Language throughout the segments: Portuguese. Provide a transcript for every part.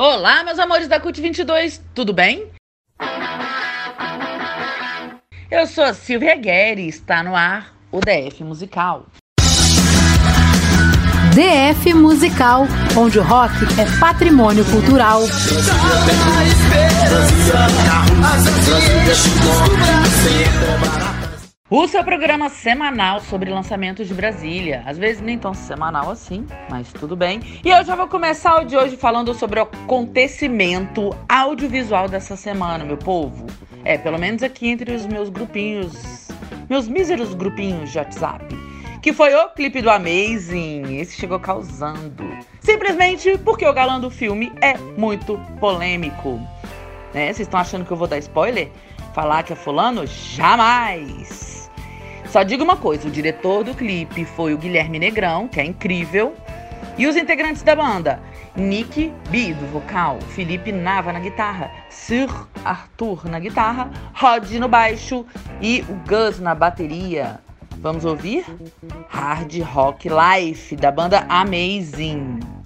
Olá, meus amores da CUT 22, tudo bem? Eu sou a Silvia Guerri, está no ar o DF Musical. DF Musical, onde o rock é patrimônio cultural. O seu programa semanal sobre lançamentos de Brasília. Às vezes nem tão semanal assim, mas tudo bem. E eu já vou começar o de hoje falando sobre o acontecimento audiovisual dessa semana, meu povo. É, pelo menos aqui entre os meus grupinhos, meus míseros grupinhos de WhatsApp. Que foi o clipe do Amazing. Esse chegou causando. Simplesmente porque o galã do filme é muito polêmico. Né? Vocês estão achando que eu vou dar spoiler? Falar que é fulano? Jamais! Só digo uma coisa: o diretor do clipe foi o Guilherme Negrão, que é incrível, e os integrantes da banda: Nick B do vocal, Felipe Nava na guitarra, Sir Arthur na guitarra, Rod no baixo e o Gus na bateria. Vamos ouvir? Hard Rock Life da banda Amazing.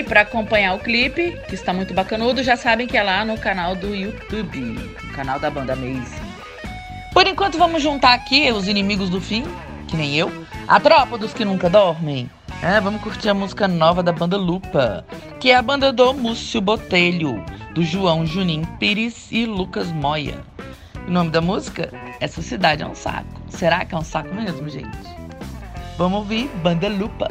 E para acompanhar o clipe, que está muito bacanudo, já sabem que é lá no canal do YouTube, o canal da banda Maze. Por enquanto, vamos juntar aqui os inimigos do fim, que nem eu, a tropa dos que nunca dormem. É, vamos curtir a música nova da banda Lupa, que é a banda do Múcio Botelho, do João Junim Pires e Lucas Moya. O nome da música? Essa cidade é um saco. Será que é um saco mesmo, gente? Vamos ouvir Banda Lupa.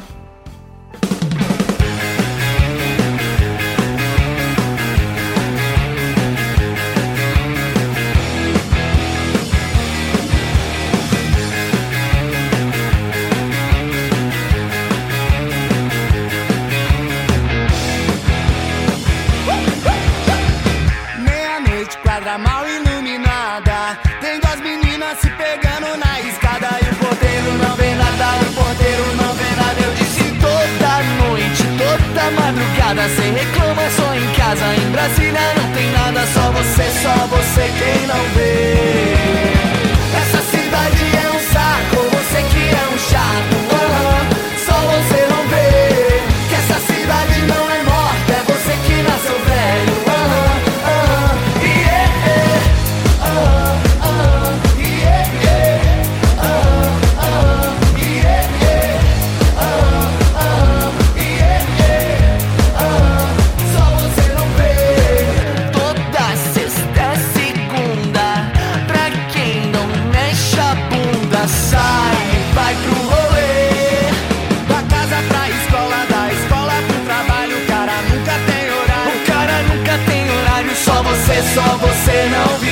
casa em Brasília não tem nada, só você, só você quem não vê. você, só você não viu.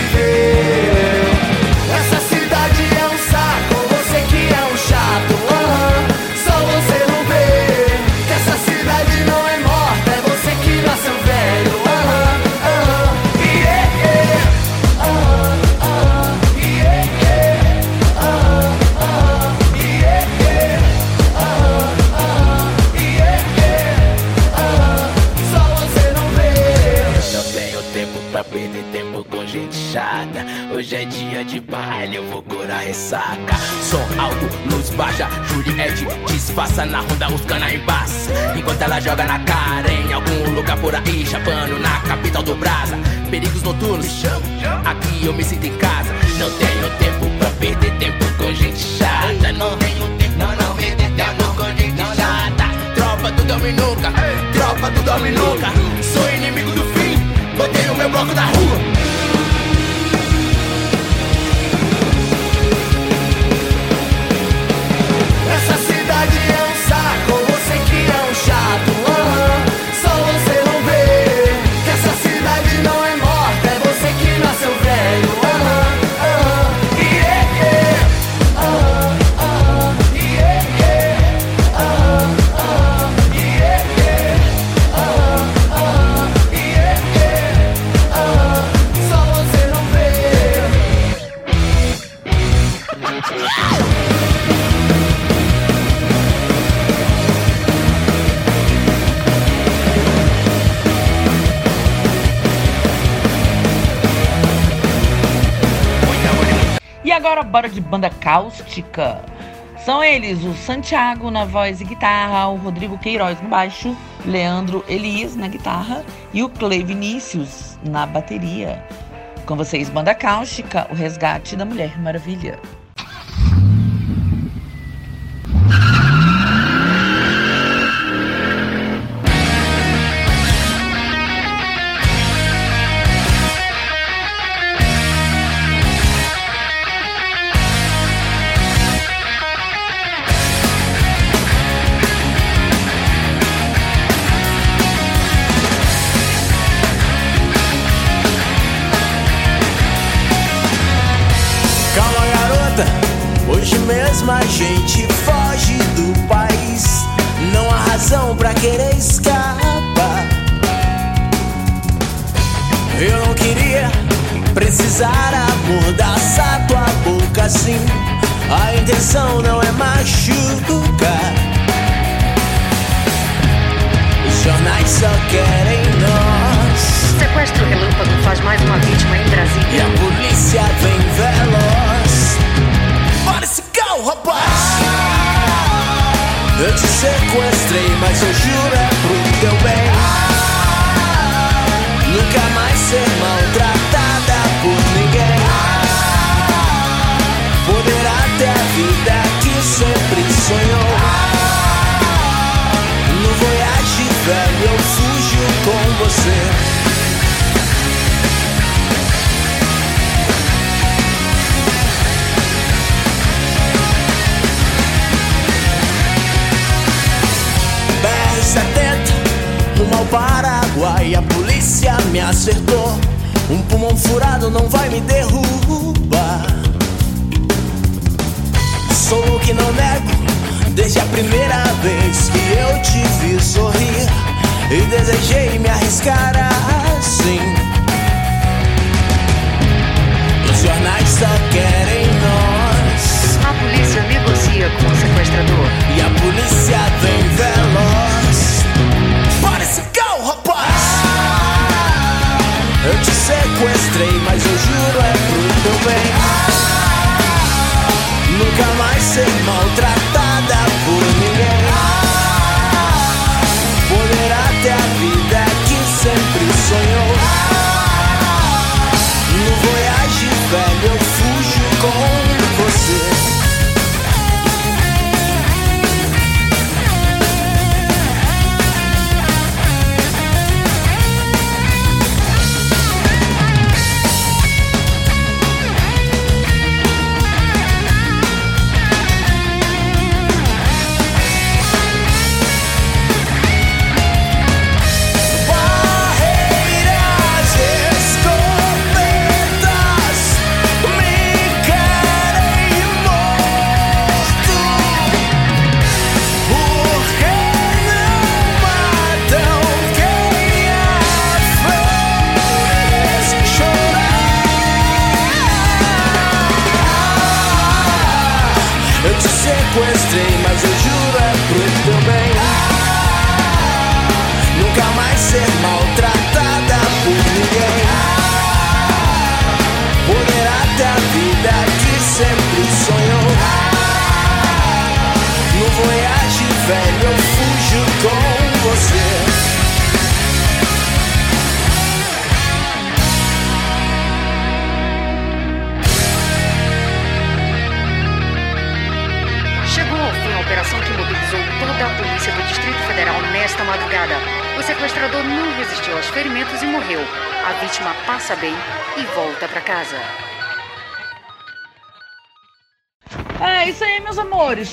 passa na ronda os cana em Enquanto ela joga na cara em algum lugar por aí Chapando na capital do Brasa. Perigos noturnos, aqui eu me sinto em agora bora de banda cáustica. São eles o Santiago na voz e guitarra, o Rodrigo Queiroz no baixo, Leandro Elias na guitarra e o Clay Vinícius na bateria. Com vocês, banda cáustica, o resgate da Mulher Maravilha. mais gente foge do país. Não há razão para querer escapar. Eu não queria precisar amordaçar tua boca assim. A intenção não é machucar. Os jornais só querem nós. O sequestro é relâmpago faz mais uma vítima em Brasília. E a polícia vem veloz meu rapaz. Eu te sequestrei, mas eu juro é pro teu bem. Nunca mais ser maltratada por ninguém. Poderá ter a vida que sempre sonhou. No voyage velho eu fujo com você. Rumo ao Paraguai. A polícia me acertou. Um pulmão furado não vai me derrubar. Sou o que não nego, desde a primeira vez que eu te vi sorrir. E desejei me arriscar assim. Os jornais só querem nós. A polícia negocia com o sequestrador. E a polícia vem veloz. Mas eu juro é pro teu bem. Nunca mais ser maltratada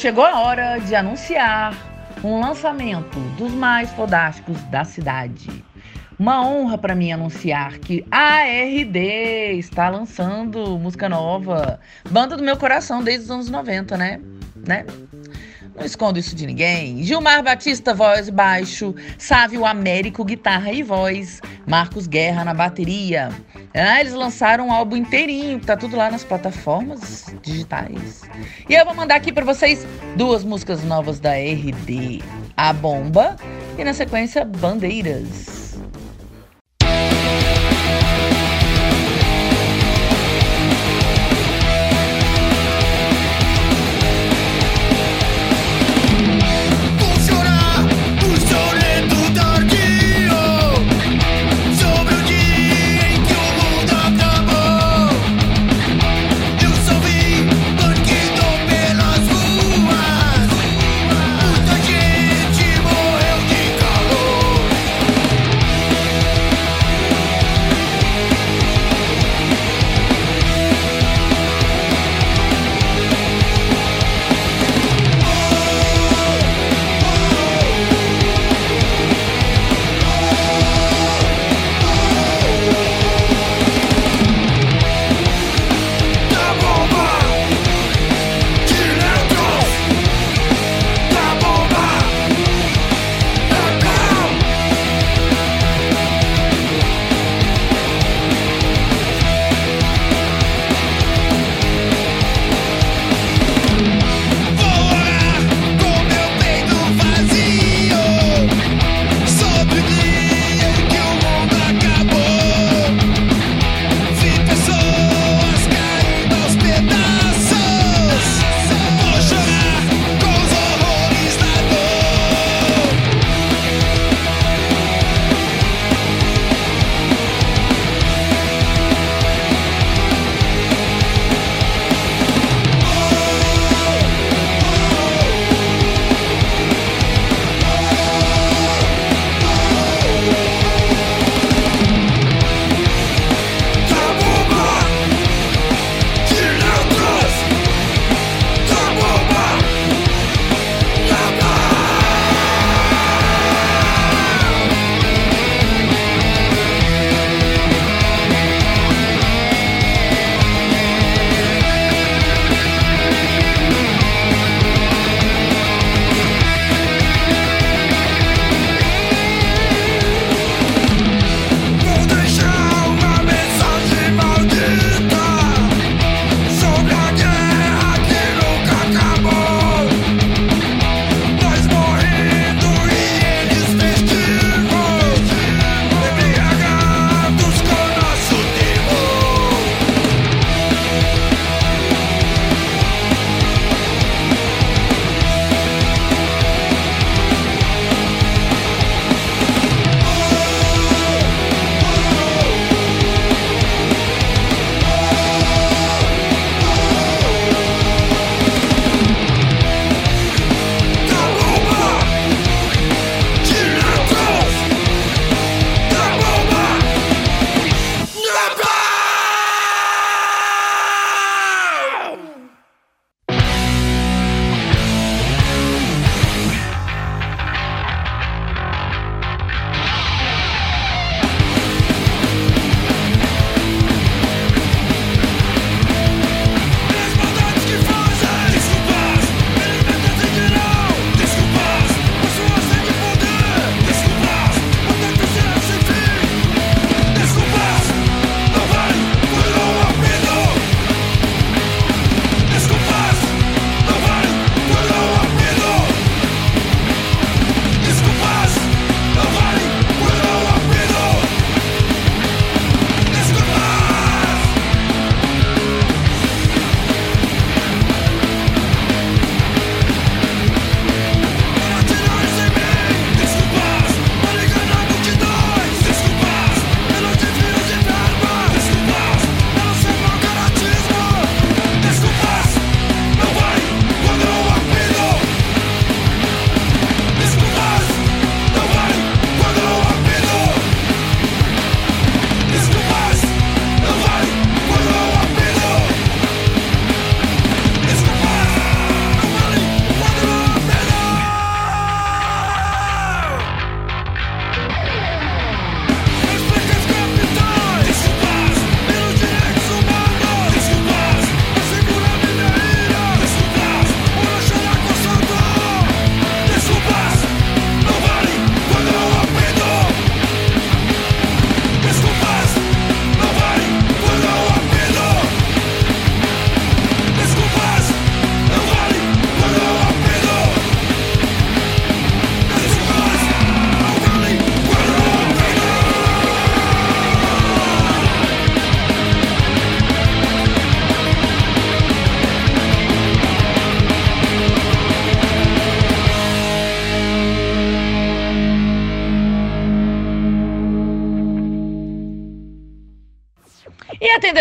Chegou a hora de anunciar um lançamento dos mais fodásticos da cidade. Uma honra para mim anunciar que a RD está lançando música nova. Banda do meu coração desde os anos 90, né? Né? Não escondo isso de ninguém. Gilmar Batista, voz baixo. Sávio Américo, guitarra e voz. Marcos Guerra na bateria. Ah, eles lançaram um álbum inteirinho, tá tudo lá nas plataformas digitais. E eu vou mandar aqui para vocês duas músicas novas da RD: A Bomba e na sequência Bandeiras.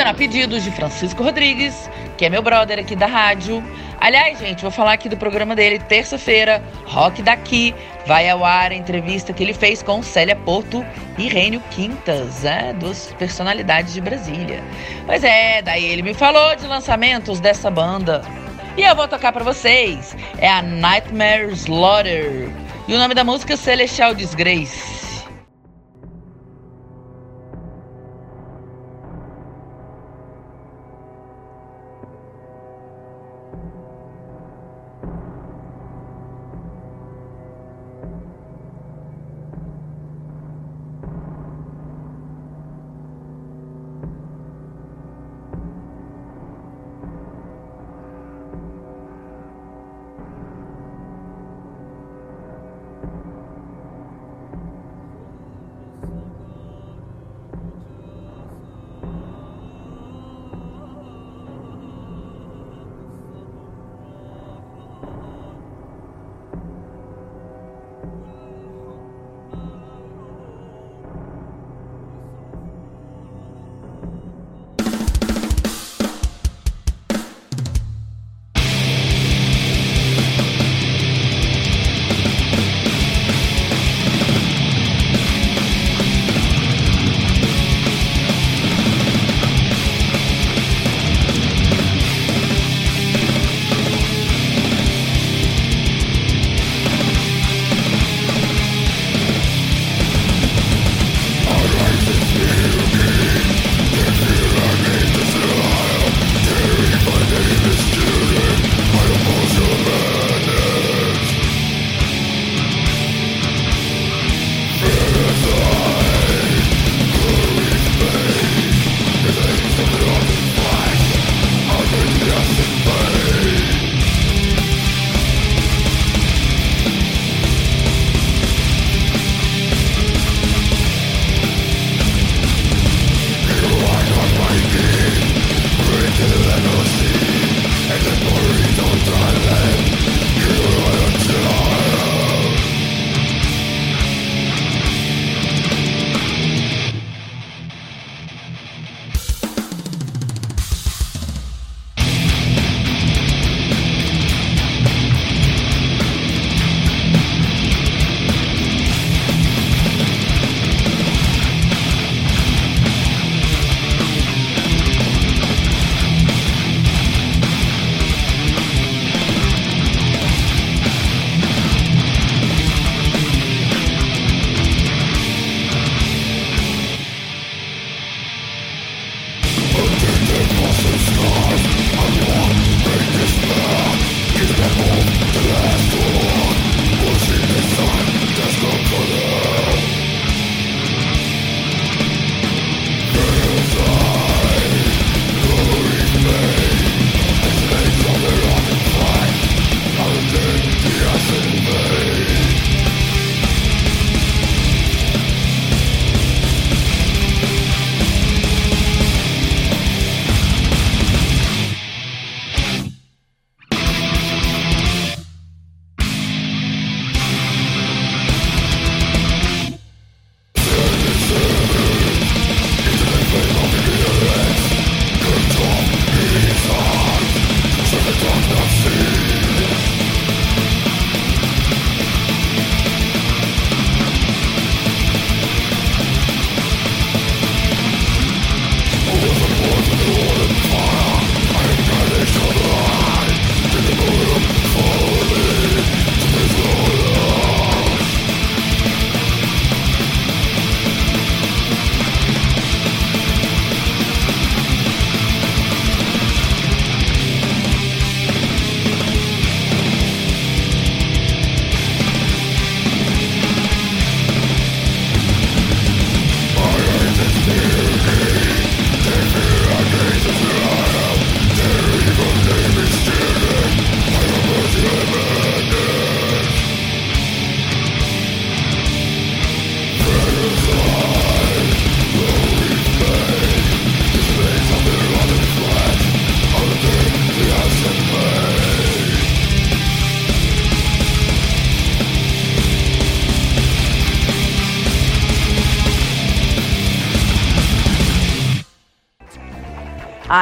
Atendendo a pedidos de Francisco Rodrigues, que é meu brother aqui da rádio. Aliás, gente, vou falar aqui do programa dele terça-feira, Rock Daqui. Vai ao ar a entrevista que ele fez com Célia Porto e Rênio Quintas, é, dos personalidades de Brasília. Pois é, daí ele me falou de lançamentos dessa banda. E eu vou tocar para vocês. É a Nightmare Slaughter. E o nome da música é Celestial Disgrace.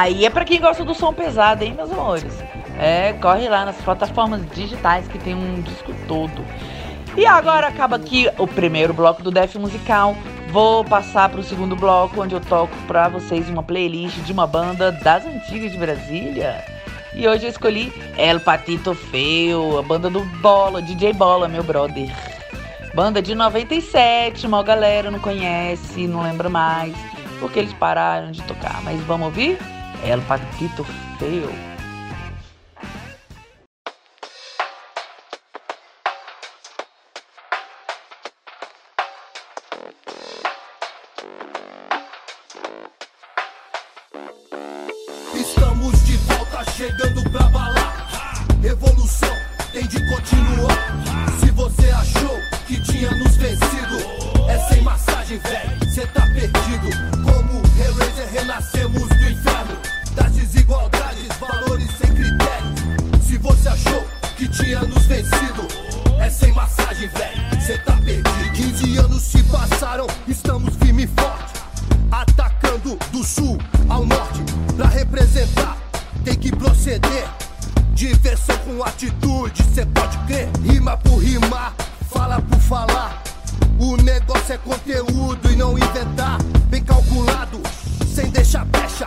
Aí é para quem gosta do som pesado, hein, meus amores? É, corre lá nas plataformas digitais que tem um disco todo. E agora acaba aqui o primeiro bloco do Def Musical. Vou passar para o segundo bloco, onde eu toco para vocês uma playlist de uma banda das antigas de Brasília. E hoje eu escolhi El Patito Feio, a banda do Bola, DJ Bola, meu brother. Banda de 97, uma galera não conhece, não lembra mais, porque eles pararam de tocar. Mas vamos ouvir? El Patito Feio. que tinha nos vencido. É sem massagem, velho, cê tá perdido. 15 anos se passaram, estamos firme e forte. Atacando do sul ao norte, pra representar, tem que proceder. Diversão com atitude, cê pode crer. Rima por rimar, fala por falar. O negócio é conteúdo e não inventar. Bem calculado, sem deixar brecha.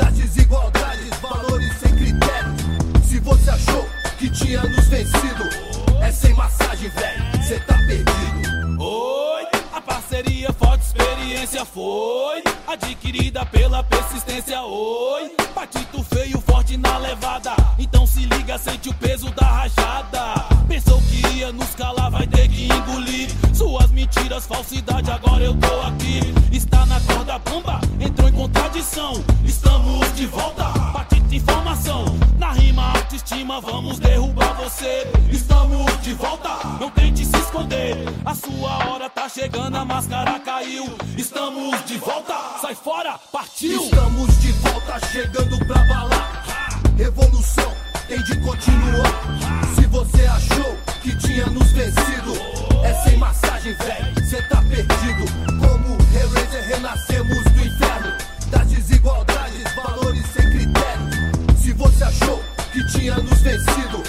Das desigualdades, valores sem critério. Se você achou que tinha nos vencido, é sem massagem, velho. Cê tá perdido. Oi, a parceria, forte experiência foi adquirida pela persistência. Oi, patito feio, forte na levada. Então se liga, sente o peso da rajada. Pensou que ia nos calar, vai ter que engolir. Suas mentiras, falsidade, agora eu tô aqui. Está na corda bamba, entrou em contradição. Estamos de volta, patito informação. Na rima, autoestima, vamos derrubar você. Estamos de volta, não tente se esconder. A sua hora tá chegando, a máscara caiu. Estamos de volta, sai fora, partiu. Estamos de volta, chegando pra balar. Revolução tem de continuar. Se você achou que tinha nos vencido, é sem massagem, velho. Cê tá perdido. Como Hellraiser, renascemos do inferno. Das desigualdades, valores sem critério. Se você achou que tinha nos vencido,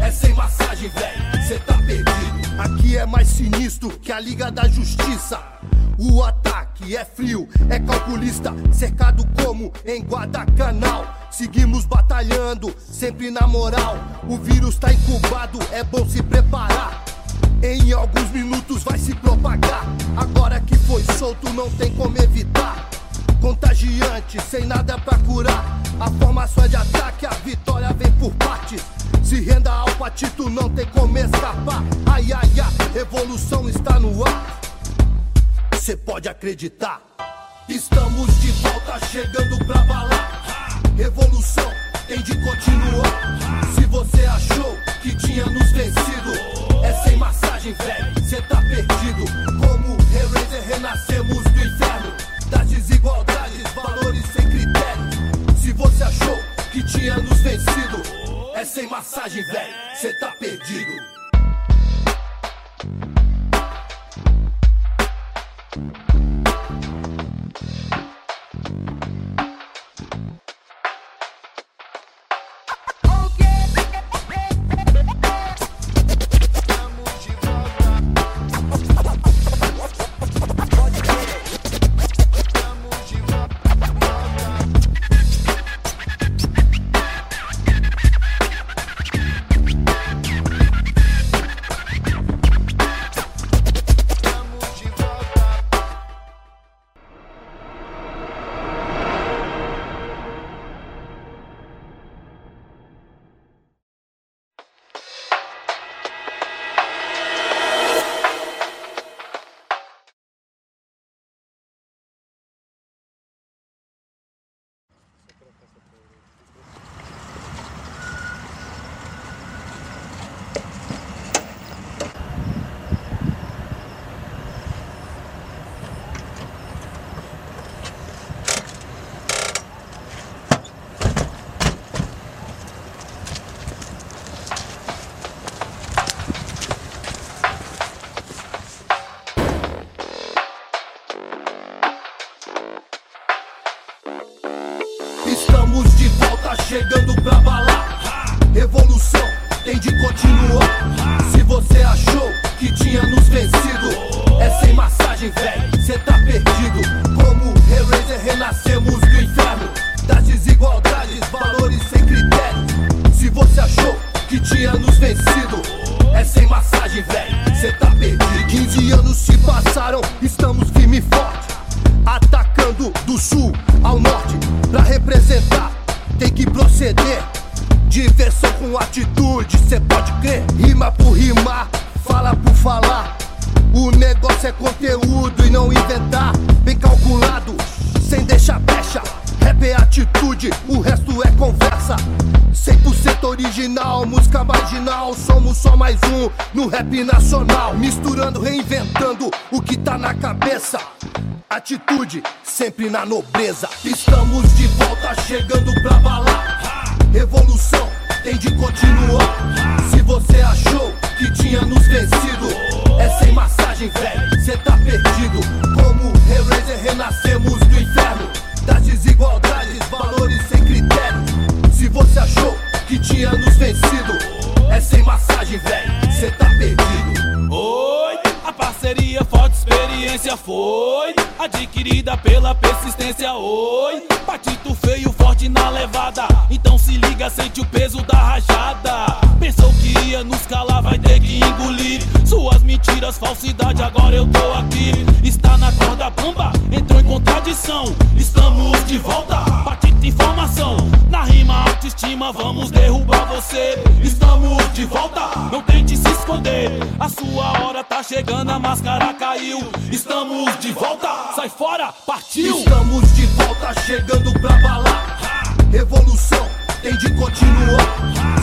é sem massagem, velho. Cê tá perdido. Aqui é mais sinistro que a Liga da Justiça. O ataque é frio, é calculista, cercado como em Guadalcanal. Seguimos batalhando, sempre na moral. O vírus tá incubado, é bom se preparar. Em alguns minutos vai se propagar. Agora que foi solto, não tem como evitar. Contagiante, sem nada pra curar. A formação é de ataque, a vitória vem por partes. Se renda ao patito, não tem como escapar. Ai, ai, ai, revolução está no ar cê pode acreditar. Estamos de volta, chegando pra balar. Revolução tem de continuar. Se você achou que tinha nos vencido, é sem massagem, velho. Cê tá perdido. Como Hellraiser, renascemos do inferno. Desigualdades, valores sem critério. Se você achou que tinha nos vencido, é sem massagem, velho. Cê tá perdido. Proceder. Diversão com atitude, cê pode crer. Rima por rimar, fala por falar. O negócio é conteúdo e não inventar. Bem calculado, sem deixar brecha. Rap é atitude, o resto é conversa. 100% original, música marginal. Somos só mais um no rap nacional. Misturando, reinventando o que tá na cabeça. Atitude, sempre na nobreza. Estamos de volta, chegando pra balar. Revolução tem de continuar. Se você achou que tinha nos vencido, é sem massagem, velho. Cê tá perdido. Como Hellraiser, renascemos do inferno. Das desigualdades, valores sem critério. Se você achou que tinha nos vencido, é sem massagem, velho. Cê tá perdido. Oi, a parceria forte experiência foi adquirida pela persistência. Oi, patito feio forte na levada. Então se liga, sente o peso da rajada. Pensou que ia nos calar, vai ter que engolir suas mentiras, falsidade. Agora eu tô aqui. Está na corda bamba, entrou em contradição. Estamos de volta, patito informação. Na rima, autoestima, vamos derrubar você. Estamos de volta, não tente se esconder. A sua hora tá chegando, a máscara caiu. Estamos de volta, sai fora, partiu. Estamos de volta, chegando pra balar. Revolução tem de continuar.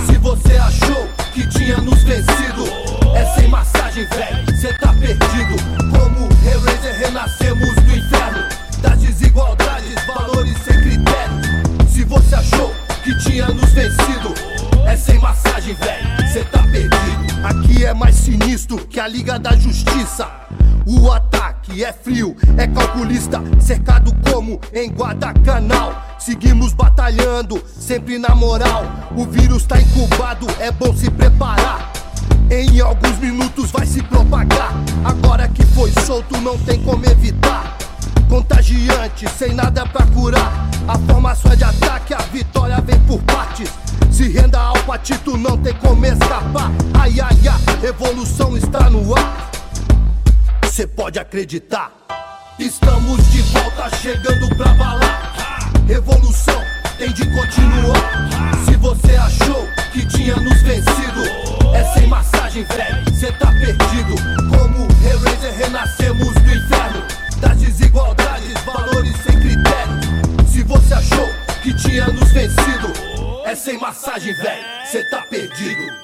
Se você achou que tinha nos vencido, é sem massagem, velho. Cê tá perdido. Como Hellraiser, renascemos a Liga da Justiça. O ataque é frio, é calculista, cercado como em Guadalcanal. Seguimos batalhando, sempre na moral. O vírus tá incubado, é bom se preparar. Em alguns minutos vai se propagar. Agora que foi solto, não tem como evitar. Contagiante, sem nada pra curar. A formação é de ataque, a vitória vem por partes. Se renda ao patito, não tem como escapar. Ai, ai, ai, revolução está no ar. Cê pode acreditar. Estamos de volta, chegando pra balar. Revolução tem de continuar. Se você achou que tinha nos vencido, é sem massagem, velho. Cê tá perdido. Como Hellraiser, renascemos do inferno. Das desigualdades, valores sem critério. Se você achou que tinha nos vencido, é sem massagem, velho. Cê tá perdido.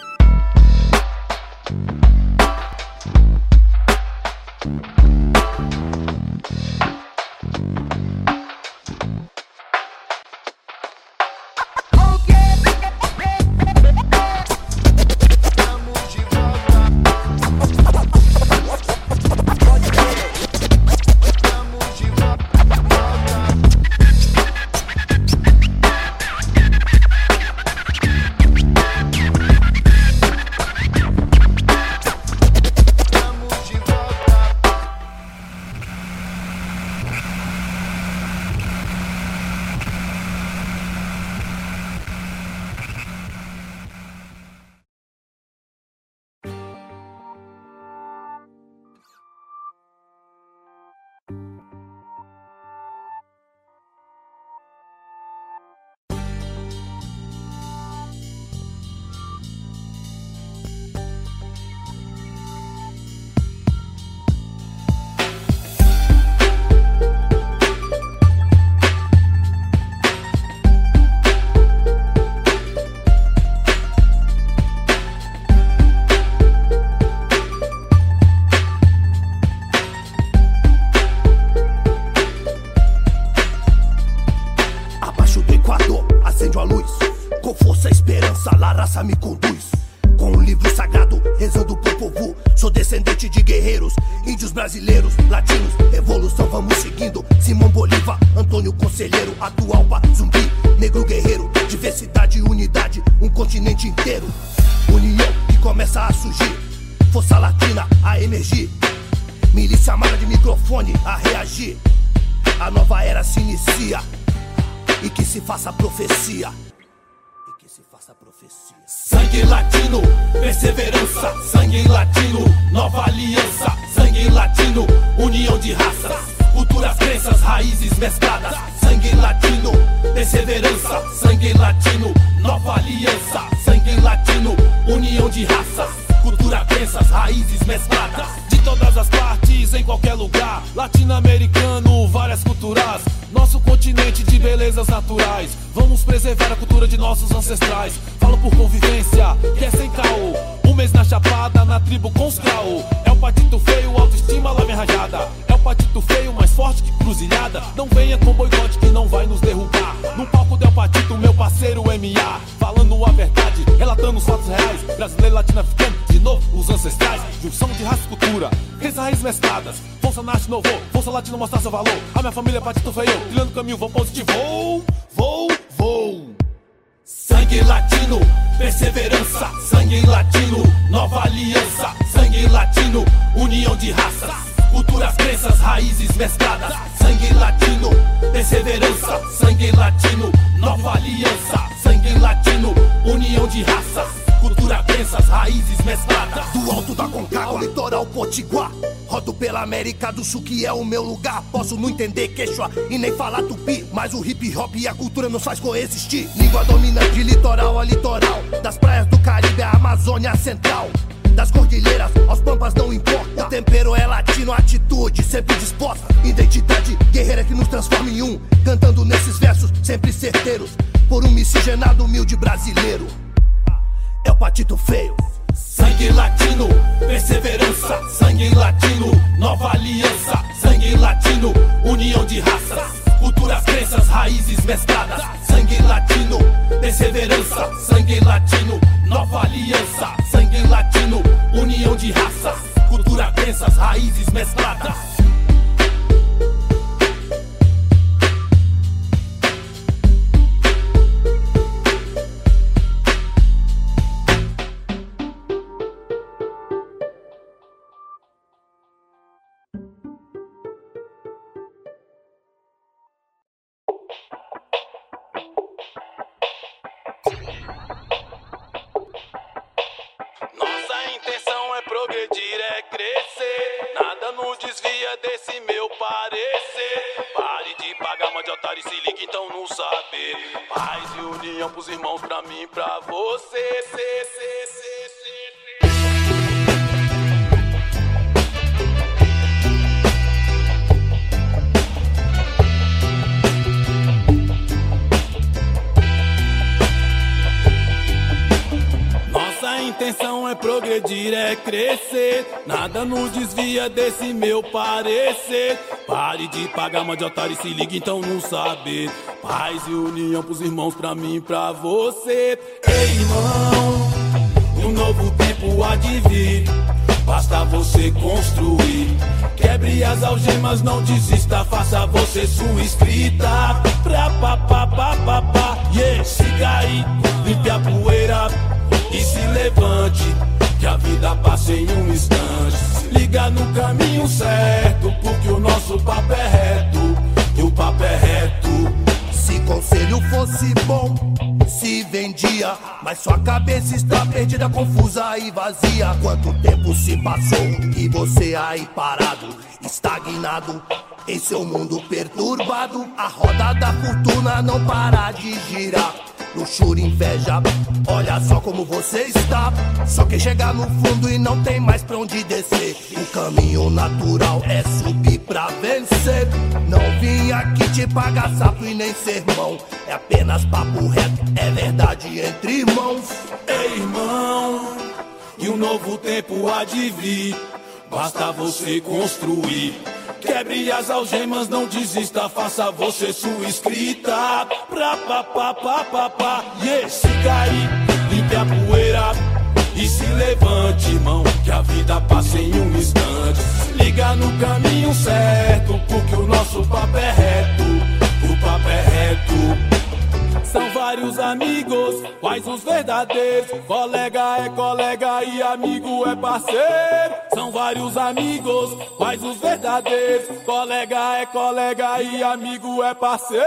Sangue latino, perseverança. Sangue latino, nova aliança. Sangue latino, união de raças. Cultura, crenças, raízes mescladas. De todas as partes, em qualquer lugar. Latino-americano, várias culturas. Nosso continente de belezas naturais. Vamos preservar a cultura de nossos ancestrais. Falo por convivência, que é sem caô. Um mês na chapada, na tribo com os caô. É o patito feio, que cruzilhada. Não venha com boicote que não vai nos derrubar. No palco del patito, meu parceiro MA. Falando a verdade, relatando os fatos reais. Brasileiro, latino-africano, de novo, os ancestrais. Junção de raça e cultura, crenças raízes mescladas. Força nasce novo, força latino mostrar seu valor. A minha família, patito feio, trilhando caminho, vou positivo. Vou, vou, vou. Sangue latino, perseverança. Sangue latino, nova aliança. Sangue latino, união de raças. Culturas, crenças, raízes mescladas. Sangue latino, perseverança. Sangue latino, nova aliança. Sangue latino, união de raças. Cultura, crenças, raízes mescladas. Do alto da Concagua, litoral Potiguar. Rodo pela América do Sul, que é o meu lugar. Posso não entender quechua e nem falar tupi. Mas o hip hop e a cultura nos faz coexistir. Língua dominante litoral a litoral. Das praias do Caribe à Amazônia Central. Das cordilheiras aos pampas não importa. O tempero é latino, atitude sempre disposta. Identidade guerreira que nos transforma em um. Cantando nesses versos sempre certeiros. Por um miscigenado humilde brasileiro. É o patito feio. Sangue latino, se liga então no saber. Paz e união pros irmãos, pra mim, pra você. Ei, irmão, um novo tempo há de vir. Basta você construir. Quebre as algemas, não desista, faça você sua escrita. Pra pa pa pa pa pa, yeah. Siga aí, limpe a poeira e se levante. Que a vida passa em um instante. Se liga no caminho certo, fosse bom, se vendia. Mas sua cabeça está perdida, confusa e vazia. Quanto tempo se passou e você aí parado, estagnado em seu mundo perturbado? A roda da fortuna não para de girar. Luxúria, inveja, olha só como você está. Só quem chega no fundo e não tem mais pra onde descer. O caminho natural é subir pra vencer. Não vim aqui te pagar sapo e nem sermão. É apenas papo reto, é verdade entre irmãos. Ei, irmão, e um novo tempo há de vir. Basta você construir. Quebre as algemas, não desista, faça você sua escrita. Pra pa pa pa, yeah, siga aí, limpe a poeira e se levante, irmão, que a vida passa em um instante. Se liga no caminho certo, porque o nosso papo é reto, o papo é reto. São vários amigos, quais os verdadeiros? Colega é colega e amigo é parceiro. São vários amigos, quais os verdadeiros? Colega é colega e amigo é parceiro.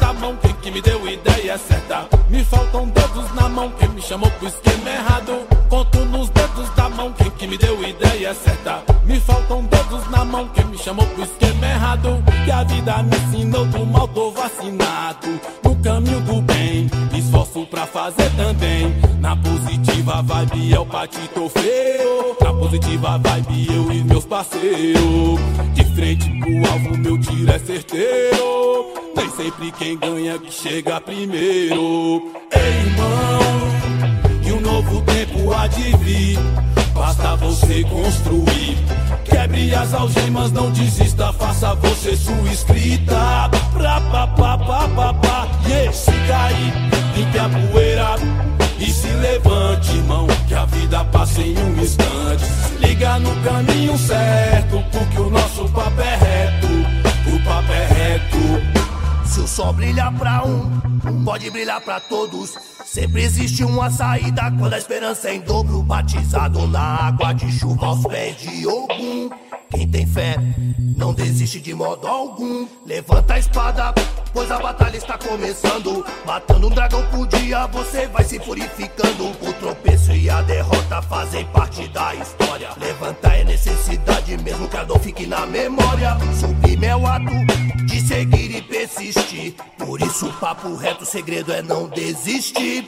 Da mão quem que me deu ideia certa. Me faltam dedos na mão, quem me chamou pro esquema errado. Conto nos dedos da mão, quem que me deu ideia certa. Me faltam dedos na mão, quem me chamou pro esquema errado. Que a vida me ensinou do mal, tô vacinado. No caminho do bem, esforço pra fazer também. Na positiva vibe é o patito feio. Na positiva vibe eu e meus parceiros. De frente pro alvo, meu tiro é certeiro. Nem sempre quem ganha que chega primeiro. Ei, irmão, e um novo tempo há de vir. Basta você construir. Quebre as algemas, não desista, faça você sua escrita. Pra pa pa pa pa pa. Yeah. Se cair, limpe a poeira. E se levante, irmão, que a vida passa em um instante. Liga no caminho certo, porque o nosso papo é reto. O papo é reto. Se o sol brilha pra um, pode brilhar pra todos. Sempre existe uma saída quando a esperança é em dobro. Batizado na água de chuva aos pés de Ogum. Quem tem fé não desiste de modo algum. Levanta a espada, pois a batalha está começando. Matando um dragão por dia, você vai se purificando. O tropeço e a derrota fazem parte da história. Levantar é necessidade, mesmo que a dor fique na memória. Subir é o ato de seguir e persistir. Por isso, o papo reto, o segredo é não desistir.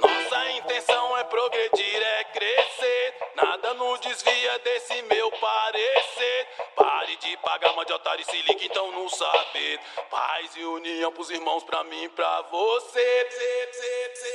Nossa intenção é progredir, é crescer. Nada nos desvia desse meu parecer. Pare de pagar uma de otário e se ligue então no saber. Paz e união pros irmãos, pra mim e pra você. Vista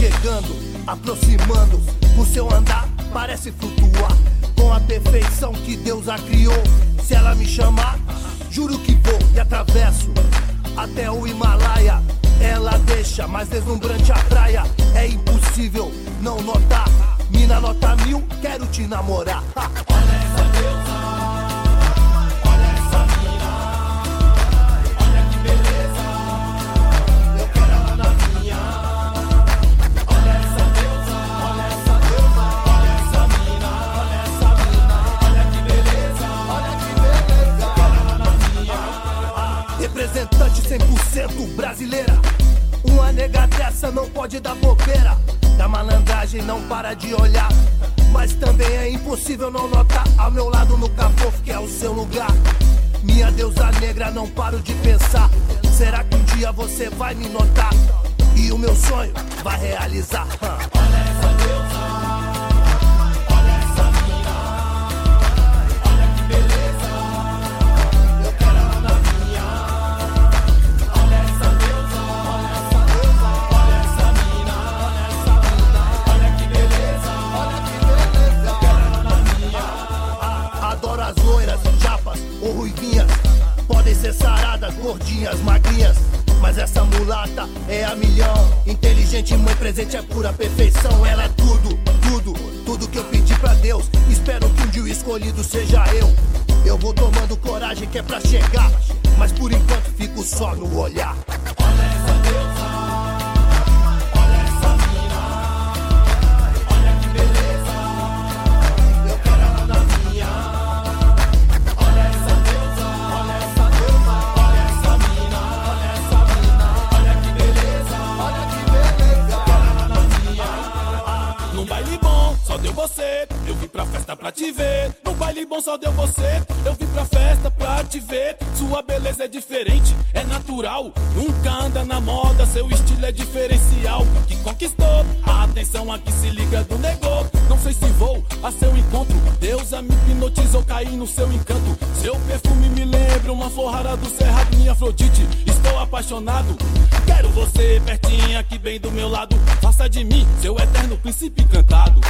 chegando, aproximando. O seu andar parece flutuar com a perfeição que Deus a criou. Se ela me chamar, juro que vou e atravesso até o Himalaia. Ela deixa mais deslumbrante a praia. É impossível não notar. Mina nota mil, quero te namorar. Ha! Representante 100% brasileira. Uma nega dessa não pode dar bobeira. Da malandragem não para de olhar. Mas também é impossível não notar ao meu lado no cafofo que é o seu lugar. Minha deusa negra, não paro de pensar. Será que um dia você vai me notar? E o meu sonho vai realizar. Hã? Ou ruivinhas. Podem ser saradas, gordinhas, magrinhas. Mas essa mulata é a milhão. Inteligente, mãe presente é pura perfeição. Ela é tudo, tudo, tudo que eu pedi pra Deus. Espero que um dia o escolhido seja eu. Eu vou tomando coragem que é pra chegar. Mas por enquanto fico só no olhar. Vim pra te ver. Num baile bom, só deu você. Eu vim pra festa pra te ver. Sua beleza é diferente, é natural. Nunca anda na moda, seu estilo é diferencial. Que conquistou a atenção aqui se liga do negou. Não sei se vou a seu encontro. Deusa me hipnotizou, caí no seu encanto. Seu perfume me lembra uma forrada do cerrado, minha Afrodite. Estou apaixonado. Quero você pertinho aqui bem do meu lado. Faça de mim seu eterno príncipe encantado.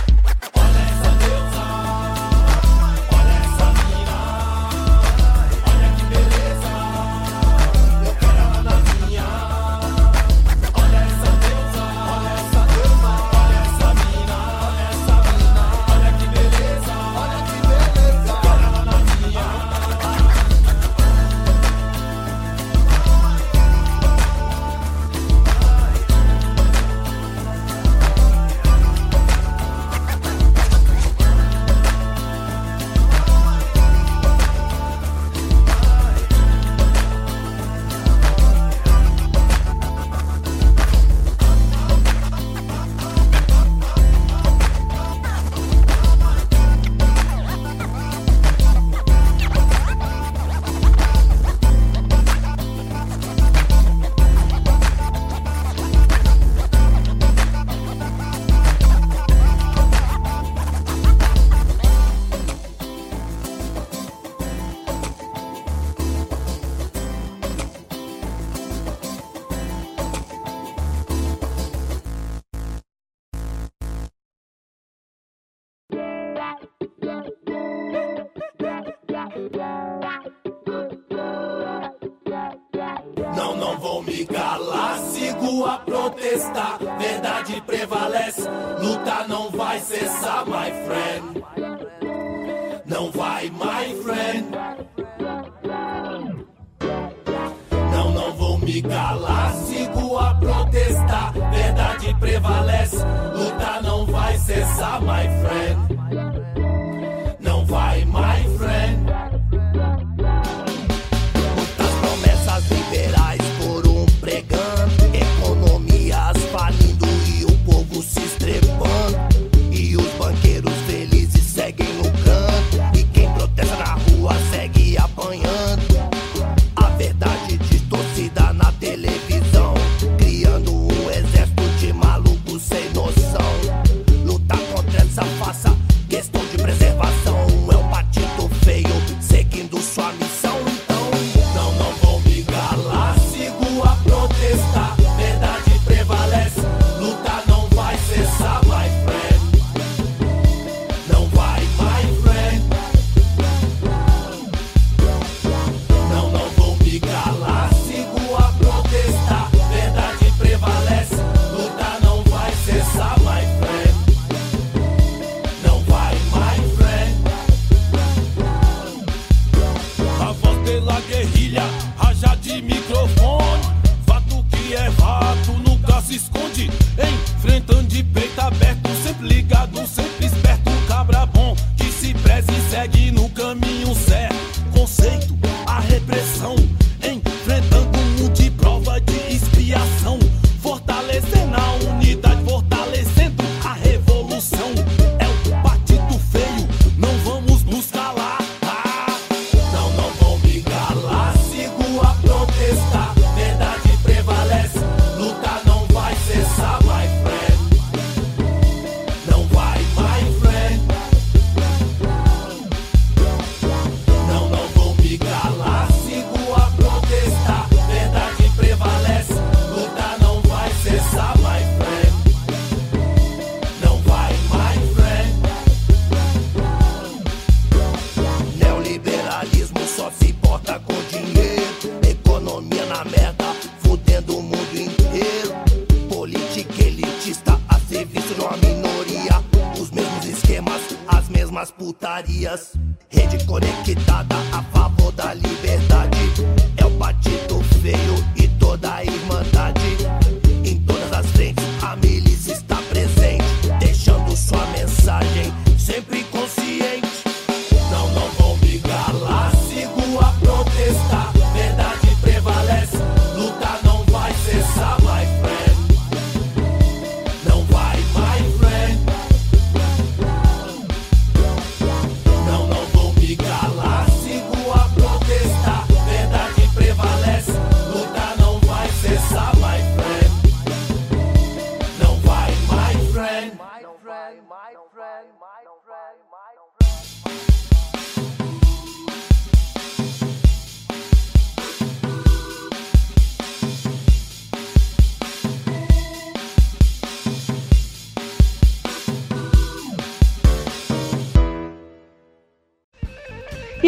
Rede conectada a favor da liberdade. É o partido feio e toda a irmandade.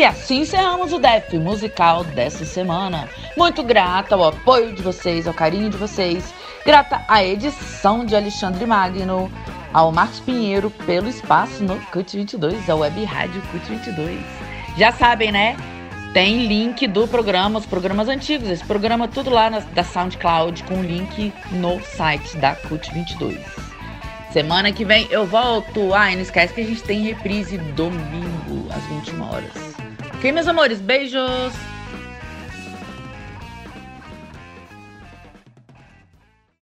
E assim encerramos o DEF musical dessa semana. Muito grata ao apoio de vocês, ao carinho de vocês. Grata à edição de Alexandre Magno, ao Marcos Pinheiro pelo espaço no CUT 22, a Web Rádio CUT 22. Já sabem, né? Tem link do programa, os programas antigos. Esse programa tudo lá na, da SoundCloud com link no site da CUT 22. Semana que vem eu volto. Ah, e não esquece que a gente tem reprise domingo às 21 horas. Ok, meus amores? Beijos!